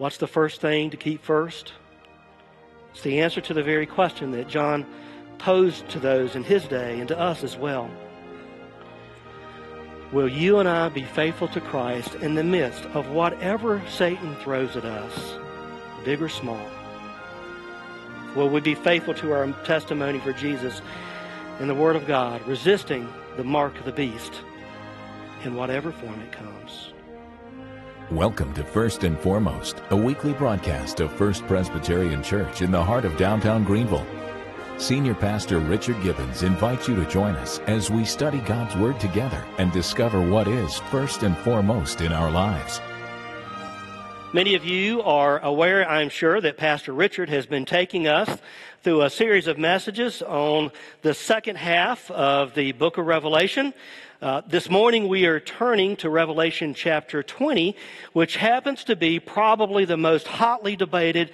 What's the first thing to keep first? It's the answer to the very question that John posed to those in his day and to us as well. Will you and I be faithful to Christ in the midst of whatever Satan throws at us, big or small? Will we be faithful to our testimony for Jesus in the Word of God, resisting the mark of the beast in whatever form it comes? Welcome to First and Foremost, a weekly broadcast of First Presbyterian Church in the heart of downtown Greenville. Senior Pastor Richard Gibbons invites you to join us as we study God's Word together and discover what is first and foremost in our lives. Many of you are aware, I'm sure, that Pastor Richard has been taking us through a series of messages on the second half of the book of Revelation. Uh, this morning we are turning to Revelation chapter 20, which happens to be probably the most hotly debated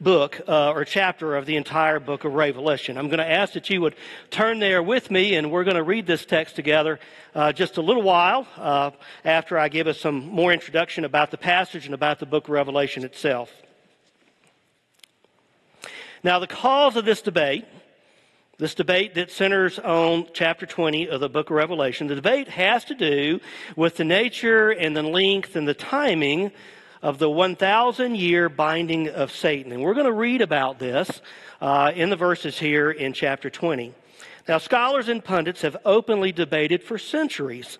book uh, or chapter of the entire book of Revelation. I'm going to ask that you would turn there with me, and we're going to read this text together uh, just a little while uh, after I give us some more introduction about the passage and about the book of Revelation itself. Now, the cause of this debate, this debate that centers on chapter 20 of the book of Revelation, the debate has to do with the nature and the length and the timing of the 1,000 year binding of Satan. And we're going to read about this uh, in the verses here in chapter 20. Now, scholars and pundits have openly debated for centuries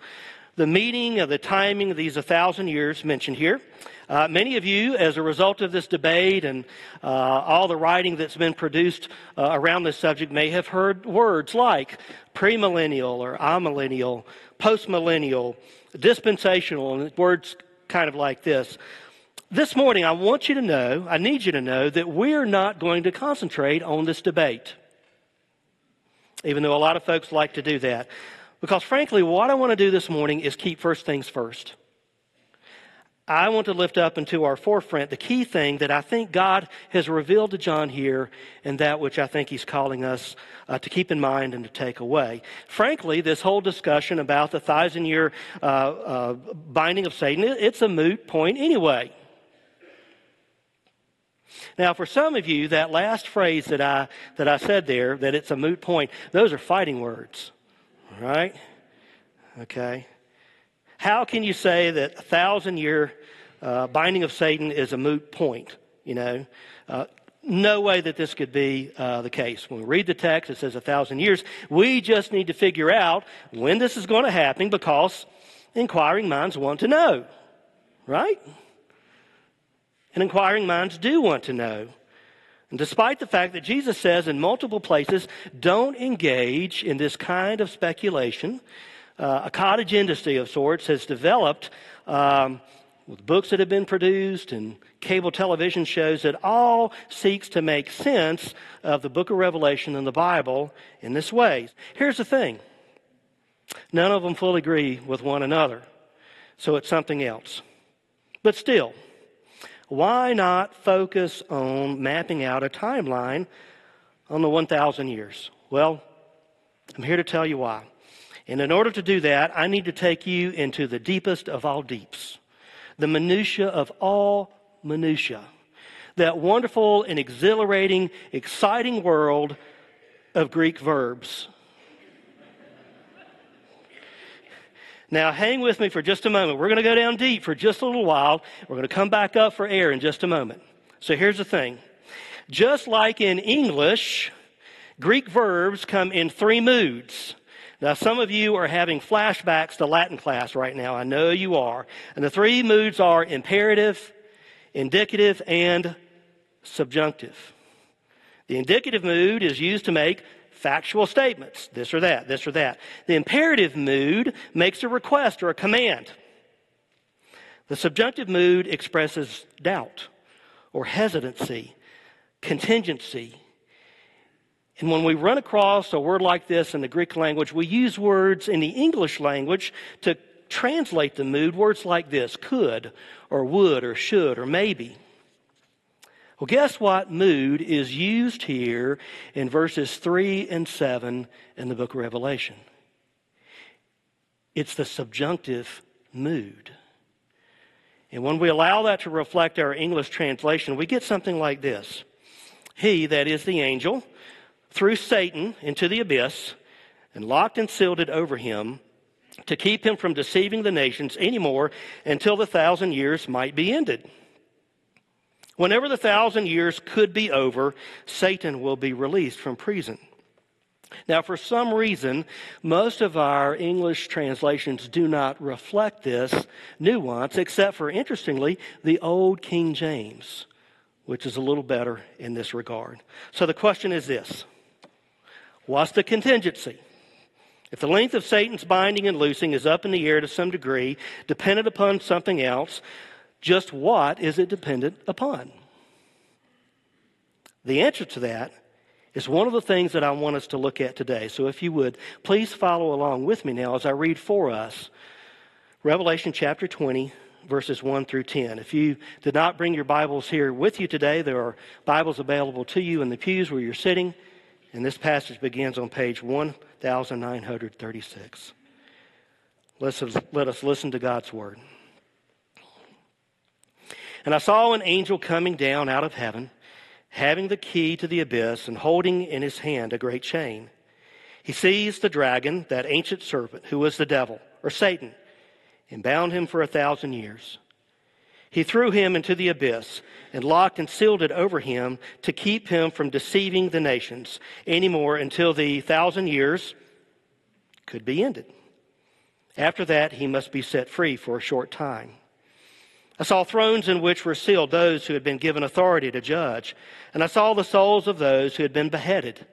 the meaning of the timing of these 1,000 years mentioned here. Uh, many of you, as a result of this debate and uh, all the writing that's been produced uh, around this subject, may have heard words like premillennial or amillennial, postmillennial, dispensational, and words kind of like this. This morning, I want you to know, I need you to know that we're not going to concentrate on this debate, even though a lot of folks like to do that. Because frankly, what I want to do this morning is keep first things first. I want to lift up into our forefront the key thing that I think God has revealed to John here and that which I think he's calling us uh, to keep in mind and to take away. Frankly, this whole discussion about the thousand year uh, uh, binding of Satan, it's a moot point anyway. Now, for some of you, that last phrase that I, that I said there, that it's a moot point, those are fighting words, right? Okay. How can you say that a thousand year uh, binding of Satan is a moot point? You know, uh, no way that this could be uh, the case. When we read the text, it says a thousand years. We just need to figure out when this is going to happen because inquiring minds want to know, right? And inquiring minds do want to know. And despite the fact that Jesus says in multiple places, don't engage in this kind of speculation, uh, a cottage industry of sorts has developed um, with books that have been produced and cable television shows that all seeks to make sense of the book of Revelation and the Bible in this way. Here's the thing none of them fully agree with one another, so it's something else. But still, why not focus on mapping out a timeline on the 1,000 years? Well, I'm here to tell you why. And in order to do that, I need to take you into the deepest of all deeps, the minutia of all minutia, that wonderful and exhilarating, exciting world of Greek verbs. Now, hang with me for just a moment. We're going to go down deep for just a little while. We're going to come back up for air in just a moment. So here's the thing. Just like in English, Greek verbs come in three moods. Now, some of you are having flashbacks to Latin class right now. I know you are. And the three moods are imperative, indicative, and subjunctive. The indicative mood is used to make factual statements, this or that, this or that. The imperative mood makes a request or a command. The subjunctive mood expresses doubt or hesitancy, contingency. And when we run across a word like this in the Greek language, we use words in the English language to translate the mood, words like this could, or would, or should, or maybe. Well, guess what mood is used here in verses 3 and 7 in the book of Revelation? It's the subjunctive mood. And when we allow that to reflect our English translation, we get something like this He, that is the angel, threw Satan into the abyss and locked and sealed it over him to keep him from deceiving the nations anymore until the thousand years might be ended. Whenever the thousand years could be over, Satan will be released from prison. Now, for some reason, most of our English translations do not reflect this nuance, except for, interestingly, the Old King James, which is a little better in this regard. So the question is this What's the contingency? If the length of Satan's binding and loosing is up in the air to some degree, dependent upon something else, just what is it dependent upon? The answer to that is one of the things that I want us to look at today. So if you would, please follow along with me now as I read for us Revelation chapter 20, verses 1 through 10. If you did not bring your Bibles here with you today, there are Bibles available to you in the pews where you're sitting. And this passage begins on page 1936. Let's, let us listen to God's word. And I saw an angel coming down out of heaven, having the key to the abyss and holding in his hand a great chain. He seized the dragon, that ancient serpent, who was the devil, or Satan, and bound him for a thousand years. He threw him into the abyss and locked and sealed it over him to keep him from deceiving the nations anymore until the thousand years could be ended. After that, he must be set free for a short time. I saw thrones in which were sealed those who had been given authority to judge, and I saw the souls of those who had been beheaded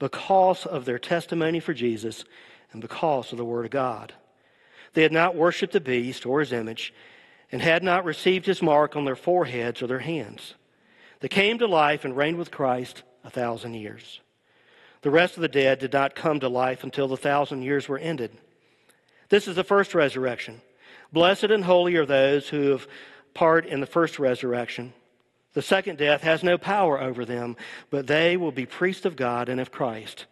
because of their testimony for Jesus and because of the Word of God. They had not worshipped the beast or his image and had not received his mark on their foreheads or their hands. They came to life and reigned with Christ a thousand years. The rest of the dead did not come to life until the thousand years were ended. This is the first resurrection. Blessed and holy are those who have part in the first resurrection. The second death has no power over them, but they will be priests of God and of Christ,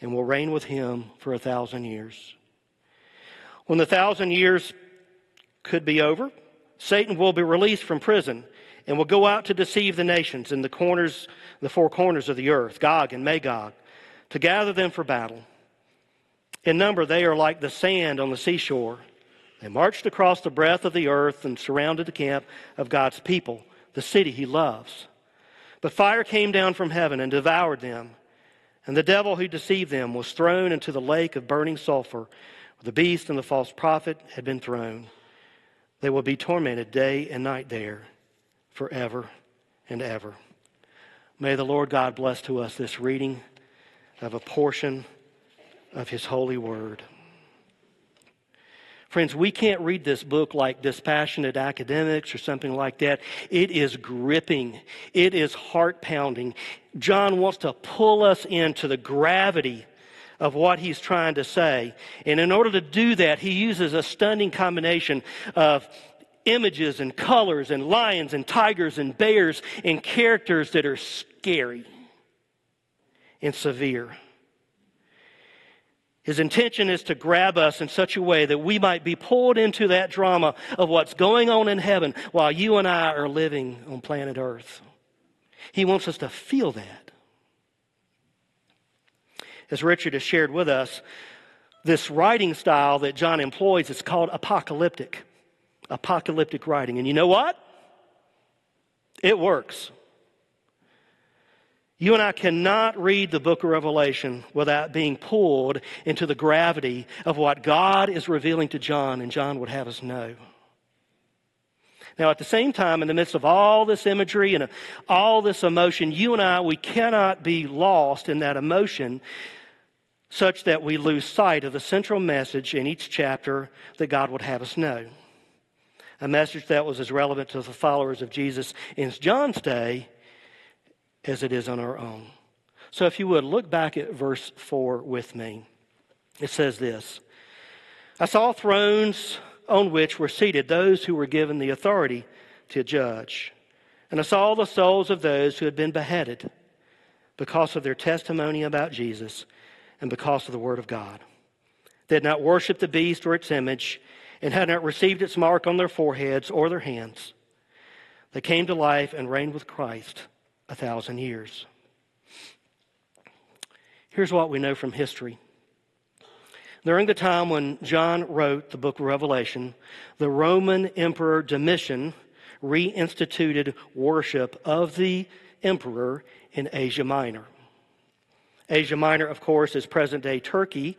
and will reign with him for a thousand years. When the thousand years could be over, Satan will be released from prison and will go out to deceive the nations in the corners, the four corners of the earth, Gog and Magog, to gather them for battle. In number, they are like the sand on the seashore. They marched across the breadth of the earth and surrounded the camp of God's people, the city he loves. But fire came down from heaven and devoured them. And the devil who deceived them was thrown into the lake of burning sulfur, where the beast and the false prophet had been thrown. They will be tormented day and night there forever and ever. May the Lord God bless to us this reading of a portion of His holy word. Friends, we can't read this book like dispassionate academics or something like that. It is gripping, it is heart pounding. John wants to pull us into the gravity of what he's trying to say. And in order to do that, he uses a stunning combination of images and colors and lions and tigers and bears and characters that are scary and severe. His intention is to grab us in such a way that we might be pulled into that drama of what's going on in heaven while you and I are living on planet Earth. He wants us to feel that as Richard has shared with us, this writing style that John employs is called apocalyptic. Apocalyptic writing. And you know what? It works. You and I cannot read the book of Revelation without being pulled into the gravity of what God is revealing to John, and John would have us know. Now, at the same time, in the midst of all this imagery and all this emotion, you and I, we cannot be lost in that emotion such that we lose sight of the central message in each chapter that God would have us know. A message that was as relevant to the followers of Jesus in John's day as it is on our own. So, if you would, look back at verse 4 with me. It says this I saw thrones on which were seated those who were given the authority to judge. And I saw the souls of those who had been beheaded because of their testimony about Jesus and because of the Word of God. They had not worshiped the beast or its image, and had not received its mark on their foreheads or their hands. They came to life and reigned with Christ a thousand years. Here's what we know from history. During the time when John wrote the book of Revelation, the Roman Emperor Domitian reinstituted worship of the emperor in Asia Minor. Asia Minor, of course, is present day Turkey,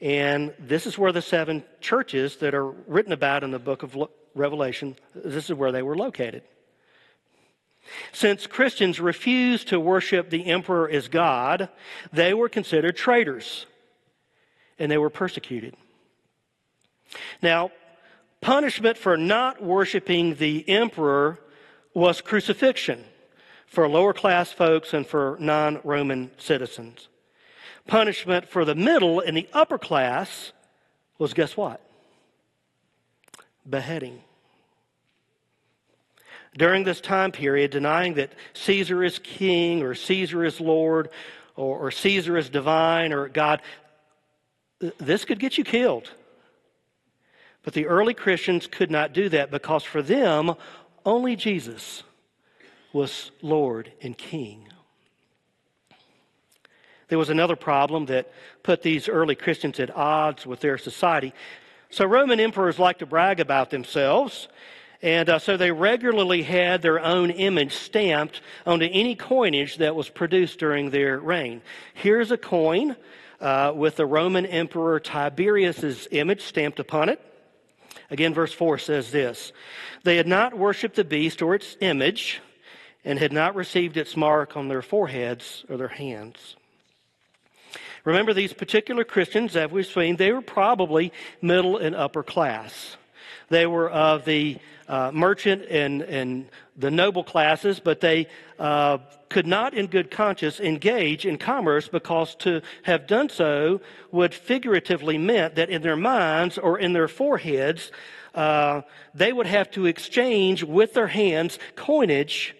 and this is where the seven churches that are written about in the book of Revelation, this is where they were located. Since Christians refused to worship the emperor as God, they were considered traitors and they were persecuted. Now, punishment for not worshiping the emperor was crucifixion for lower class folks and for non Roman citizens. Punishment for the middle and the upper class was guess what? Beheading. During this time period, denying that Caesar is king or Caesar is Lord or, or Caesar is divine or God, this could get you killed. But the early Christians could not do that because for them, only Jesus was Lord and King. There was another problem that put these early Christians at odds with their society. So, Roman emperors like to brag about themselves, and uh, so they regularly had their own image stamped onto any coinage that was produced during their reign. Here's a coin uh, with the Roman Emperor Tiberius's image stamped upon it. Again, verse 4 says this They had not worshiped the beast or its image, and had not received its mark on their foreheads or their hands. Remember, these particular Christians, as we've seen, they were probably middle and upper class. They were of the uh, merchant and, and the noble classes, but they uh, could not, in good conscience, engage in commerce because to have done so would figuratively meant that in their minds or in their foreheads, uh, they would have to exchange with their hands coinage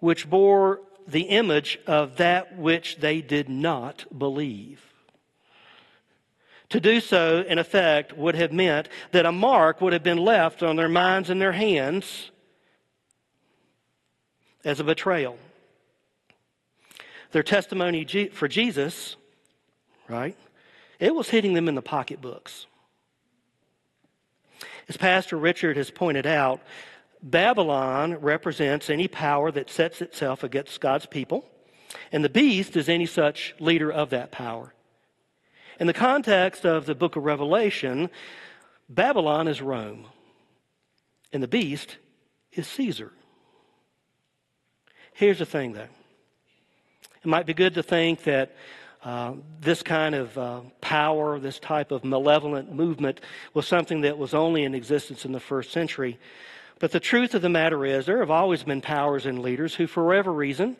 which bore the image of that which they did not believe. To do so, in effect, would have meant that a mark would have been left on their minds and their hands as a betrayal. Their testimony for Jesus, right, it was hitting them in the pocketbooks. As Pastor Richard has pointed out, Babylon represents any power that sets itself against God's people, and the beast is any such leader of that power. In the context of the book of Revelation, Babylon is Rome, and the beast is Caesar. Here's the thing, though. It might be good to think that uh, this kind of uh, power, this type of malevolent movement, was something that was only in existence in the first century. But the truth of the matter is, there have always been powers and leaders who, for whatever reason,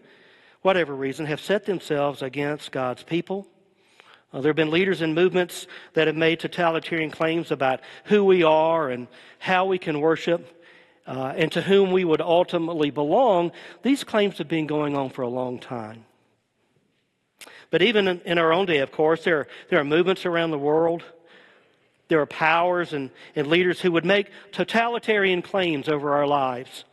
whatever reason, have set themselves against God's people uh, there have been leaders and movements that have made totalitarian claims about who we are and how we can worship uh, and to whom we would ultimately belong. These claims have been going on for a long time. But even in, in our own day, of course, there are, there are movements around the world. There are powers and, and leaders who would make totalitarian claims over our lives.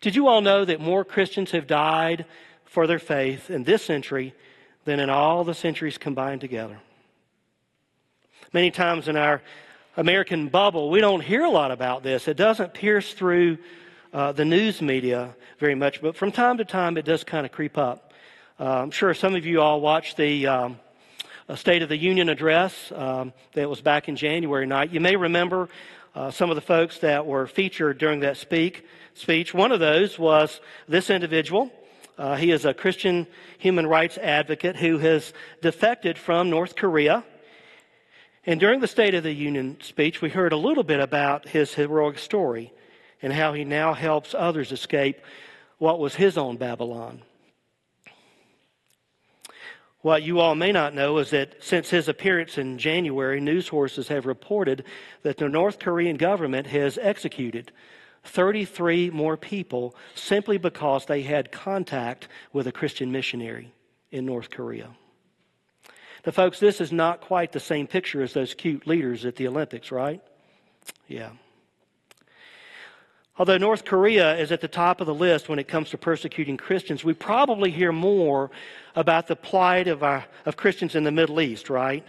Did you all know that more Christians have died for their faith in this century than in all the centuries combined together. Many times in our American bubble, we don't hear a lot about this. It doesn't pierce through uh, the news media very much, but from time to time it does kind of creep up. Uh, I'm sure some of you all watched the um, State of the Union address um, that was back in January night. You may remember uh, some of the folks that were featured during that speak, speech. One of those was this individual. Uh, he is a Christian human rights advocate who has defected from North Korea. And during the State of the Union speech, we heard a little bit about his heroic story and how he now helps others escape what was his own Babylon. What you all may not know is that since his appearance in January, news sources have reported that the North Korean government has executed 33 more people simply because they had contact with a Christian missionary in North Korea. Now, folks, this is not quite the same picture as those cute leaders at the Olympics, right? Yeah. Although North Korea is at the top of the list when it comes to persecuting Christians, we probably hear more about the plight of, our, of Christians in the Middle East, right?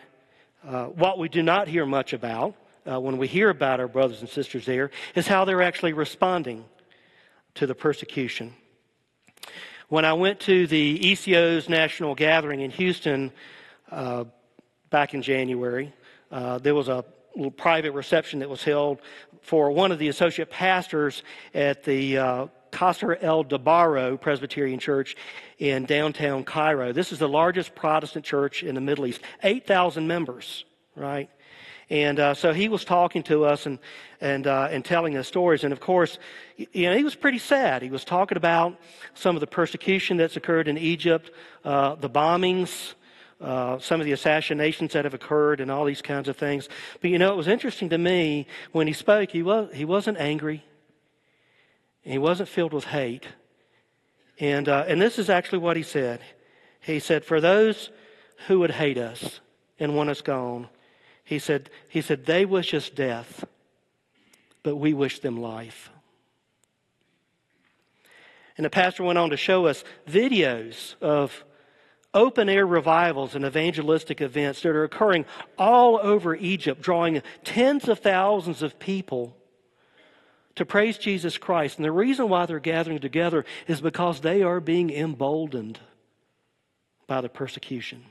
Uh, what we do not hear much about uh, when we hear about our brothers and sisters there is how they're actually responding to the persecution. When I went to the ECO's national gathering in Houston uh, back in January, uh, there was a little private reception that was held for one of the associate pastors at the uh, Kasr El Dobara Presbyterian Church in downtown Cairo. This is the largest Protestant church in the Middle East, 8,000 members, right? And uh, so he was talking to us and, and, uh, and telling us stories. And of course, you know, he was pretty sad. He was talking about some of the persecution that's occurred in Egypt, uh, the bombings, uh, some of the assassinations that have occurred, and all these kinds of things. But you know, it was interesting to me when he spoke, he, was, he wasn't angry, he wasn't filled with hate. And, uh, and this is actually what he said. He said, For those who would hate us and want us gone, he said, he said, they wish us death, but we wish them life. And the pastor went on to show us videos of open air revivals and evangelistic events that are occurring all over Egypt, drawing tens of thousands of people to praise Jesus Christ. And the reason why they're gathering together is because they are being emboldened by the persecution.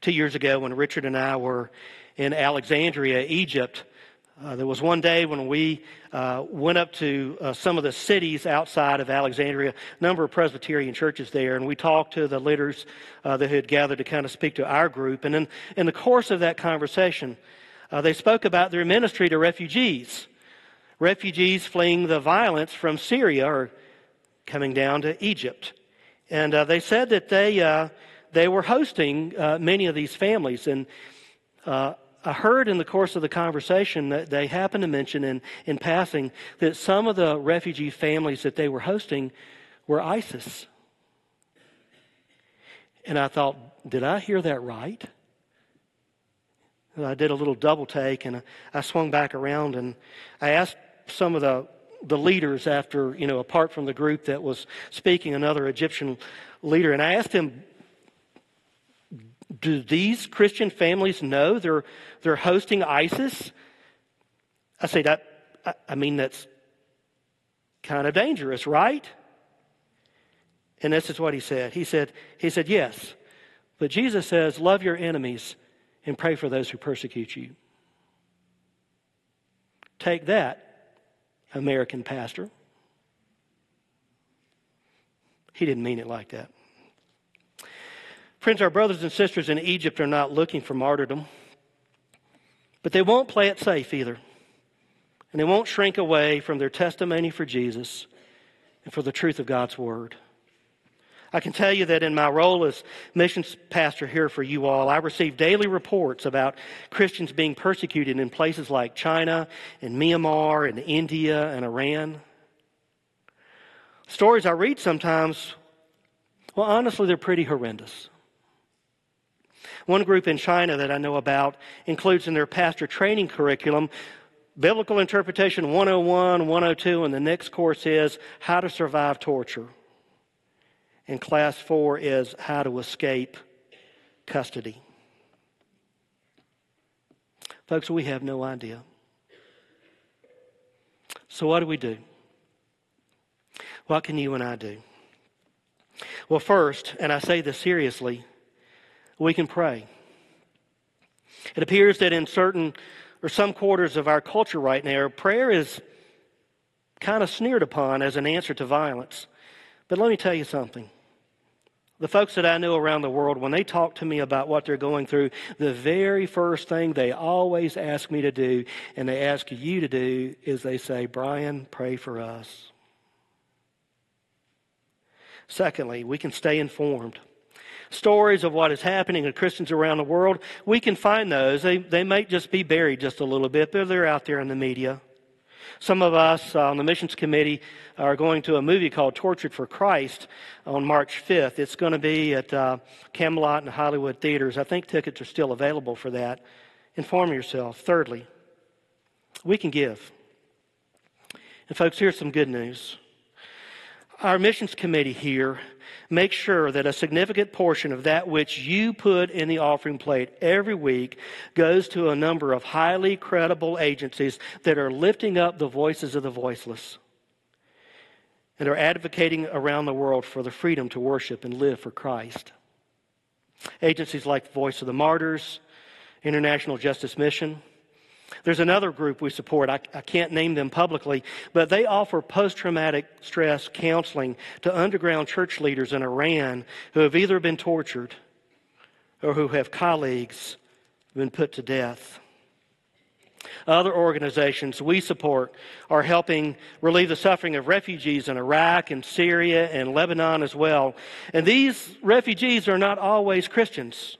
Two years ago, when Richard and I were in Alexandria, Egypt, uh, there was one day when we uh, went up to uh, some of the cities outside of Alexandria, a number of Presbyterian churches there, and we talked to the leaders uh, that had gathered to kind of speak to our group. And in, in the course of that conversation, uh, they spoke about their ministry to refugees, refugees fleeing the violence from Syria or coming down to Egypt. And uh, they said that they, they were hosting uh, many of these families. And uh, I heard in the course of the conversation that they happened to mention in, in passing that some of the refugee families that they were hosting were ISIS. And I thought, did I hear that right? I did a little double take and I swung back around and I asked some of the, the leaders after, you know, apart from the group that was speaking, another Egyptian leader, and I asked him, do these Christian families know they're, they're hosting ISIS? I say that, I mean, that's kind of dangerous, right? And this is what he said. He said, he said, yes. But Jesus says, love your enemies and pray for those who persecute you. Take that, American pastor. He didn't mean it like that. Friends, our brothers and sisters in Egypt are not looking for martyrdom, but they won't play it safe either. And they won't shrink away from their testimony for Jesus and for the truth of God's Word. I can tell you that in my role as missions pastor here for you all, I receive daily reports about Christians being persecuted in places like China and Myanmar and India and Iran. Stories I read sometimes, well, honestly, they're pretty horrendous. One group in China that I know about includes in their pastor training curriculum Biblical Interpretation 101, 102, and the next course is How to Survive Torture. And class four is How to Escape Custody. Folks, we have no idea. So, what do we do? What can you and I do? Well, first, and I say this seriously, we can pray. It appears that in certain or some quarters of our culture right now, prayer is kind of sneered upon as an answer to violence. But let me tell you something. The folks that I know around the world, when they talk to me about what they're going through, the very first thing they always ask me to do, and they ask you to do, is they say, Brian, pray for us. Secondly, we can stay informed stories of what is happening to Christians around the world, we can find those. They, they might just be buried just a little bit, but they're out there in the media. Some of us uh, on the missions committee are going to a movie called Tortured for Christ on March 5th. It's going to be at uh, Camelot and Hollywood theaters. I think tickets are still available for that. inform yourself. Thirdly, we can give. And, folks, here's some good news. Our missions committee here makes sure that a significant portion of that which you put in the offering plate every week goes to a number of highly credible agencies that are lifting up the voices of the voiceless and are advocating around the world for the freedom to worship and live for Christ. Agencies like Voice of the Martyrs, International Justice Mission, there's another group we support. I, I can't name them publicly, but they offer post traumatic stress counseling to underground church leaders in Iran who have either been tortured or who have colleagues been put to death. Other organizations we support are helping relieve the suffering of refugees in Iraq and Syria and Lebanon as well. And these refugees are not always Christians.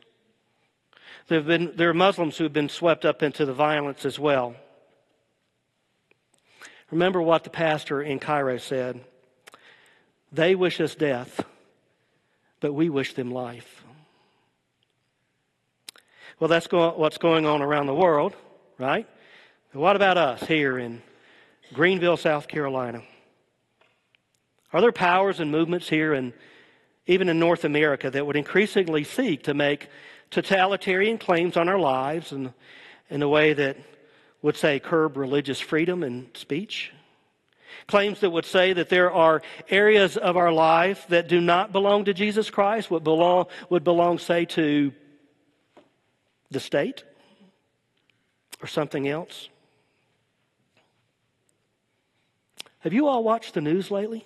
There, have been, there are Muslims who have been swept up into the violence as well. Remember what the pastor in Cairo said They wish us death, but we wish them life. Well, that's go- what's going on around the world, right? what about us here in Greenville, South Carolina? Are there powers and movements here and even in North America that would increasingly seek to make totalitarian claims on our lives in, in a way that would say curb religious freedom and speech. Claims that would say that there are areas of our life that do not belong to Jesus Christ, would belong, would belong say, to the state or something else. Have you all watched the news lately?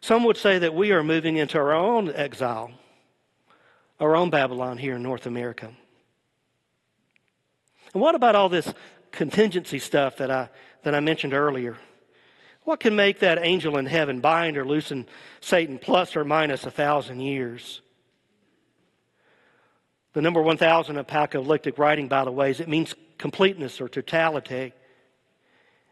Some would say that we are moving into our own exile our own Babylon here in North America. And what about all this contingency stuff that I, that I mentioned earlier? What can make that angel in heaven bind or loosen Satan plus or minus a thousand years? The number 1000 apocalyptic writing, by the way, is it means completeness or totality.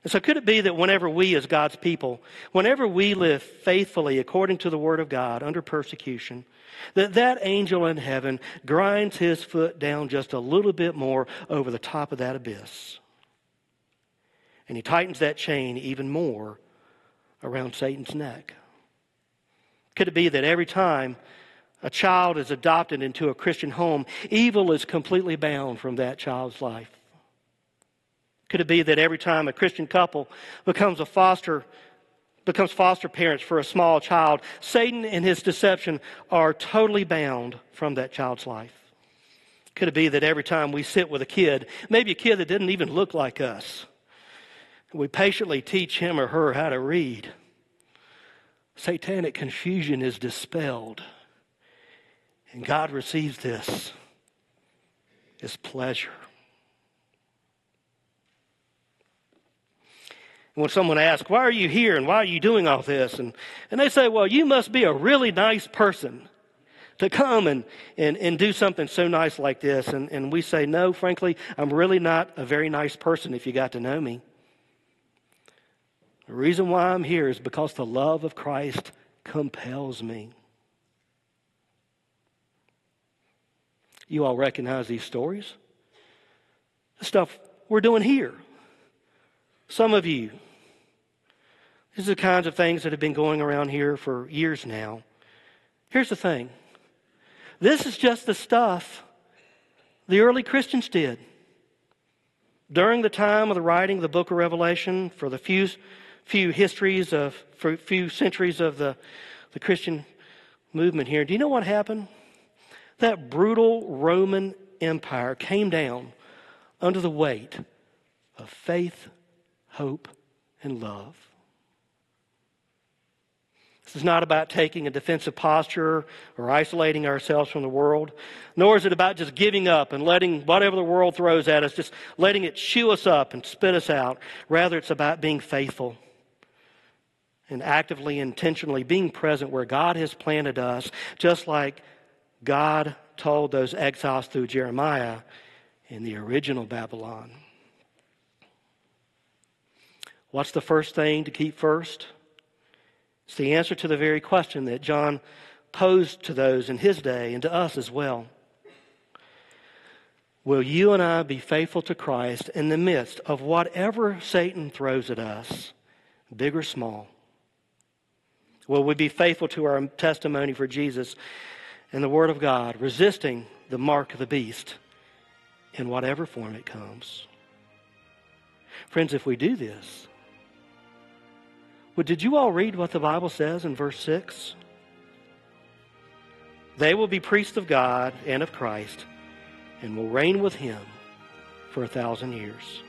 And so, could it be that whenever we, as God's people, whenever we live faithfully according to the Word of God under persecution, that that angel in heaven grinds his foot down just a little bit more over the top of that abyss? And he tightens that chain even more around Satan's neck. Could it be that every time a child is adopted into a Christian home, evil is completely bound from that child's life? Could it be that every time a Christian couple becomes a foster becomes foster parents for a small child, Satan and his deception are totally bound from that child's life? Could it be that every time we sit with a kid, maybe a kid that didn't even look like us, we patiently teach him or her how to read, satanic confusion is dispelled, and God receives this as pleasure. When someone asks, Why are you here and why are you doing all this? And, and they say, Well, you must be a really nice person to come and, and, and do something so nice like this. And, and we say, No, frankly, I'm really not a very nice person if you got to know me. The reason why I'm here is because the love of Christ compels me. You all recognize these stories? The stuff we're doing here. Some of you, these are the kinds of things that have been going around here for years now. Here's the thing this is just the stuff the early Christians did. During the time of the writing of the book of Revelation, for the few, few histories of, for few centuries of the, the Christian movement here, do you know what happened? That brutal Roman Empire came down under the weight of faith, hope, and love. This is not about taking a defensive posture or isolating ourselves from the world, nor is it about just giving up and letting whatever the world throws at us, just letting it chew us up and spit us out. Rather, it's about being faithful and actively, intentionally being present where God has planted us, just like God told those exiles through Jeremiah in the original Babylon. What's the first thing to keep first? It's the answer to the very question that John posed to those in his day and to us as well. will you and I be faithful to Christ in the midst of whatever Satan throws at us, big or small? Will we be faithful to our testimony for Jesus and the Word of God, resisting the mark of the beast in whatever form it comes? Friends, if we do this, well, did you all read what the Bible says in verse 6? They will be priests of God and of Christ and will reign with him for a thousand years.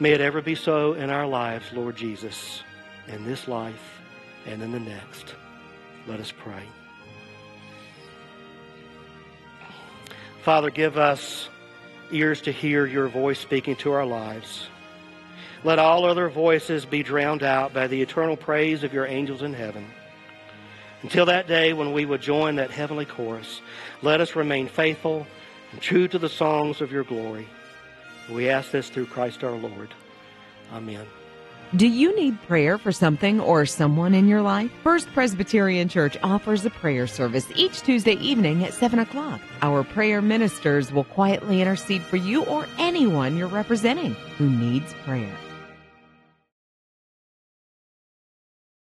May it ever be so in our lives, Lord Jesus, in this life and in the next. Let us pray. Father, give us ears to hear your voice speaking to our lives. Let all other voices be drowned out by the eternal praise of your angels in heaven. Until that day when we will join that heavenly chorus, let us remain faithful and true to the songs of your glory. We ask this through Christ our Lord. Amen. Do you need prayer for something or someone in your life? First Presbyterian Church offers a prayer service each Tuesday evening at 7 o'clock. Our prayer ministers will quietly intercede for you or anyone you're representing who needs prayer.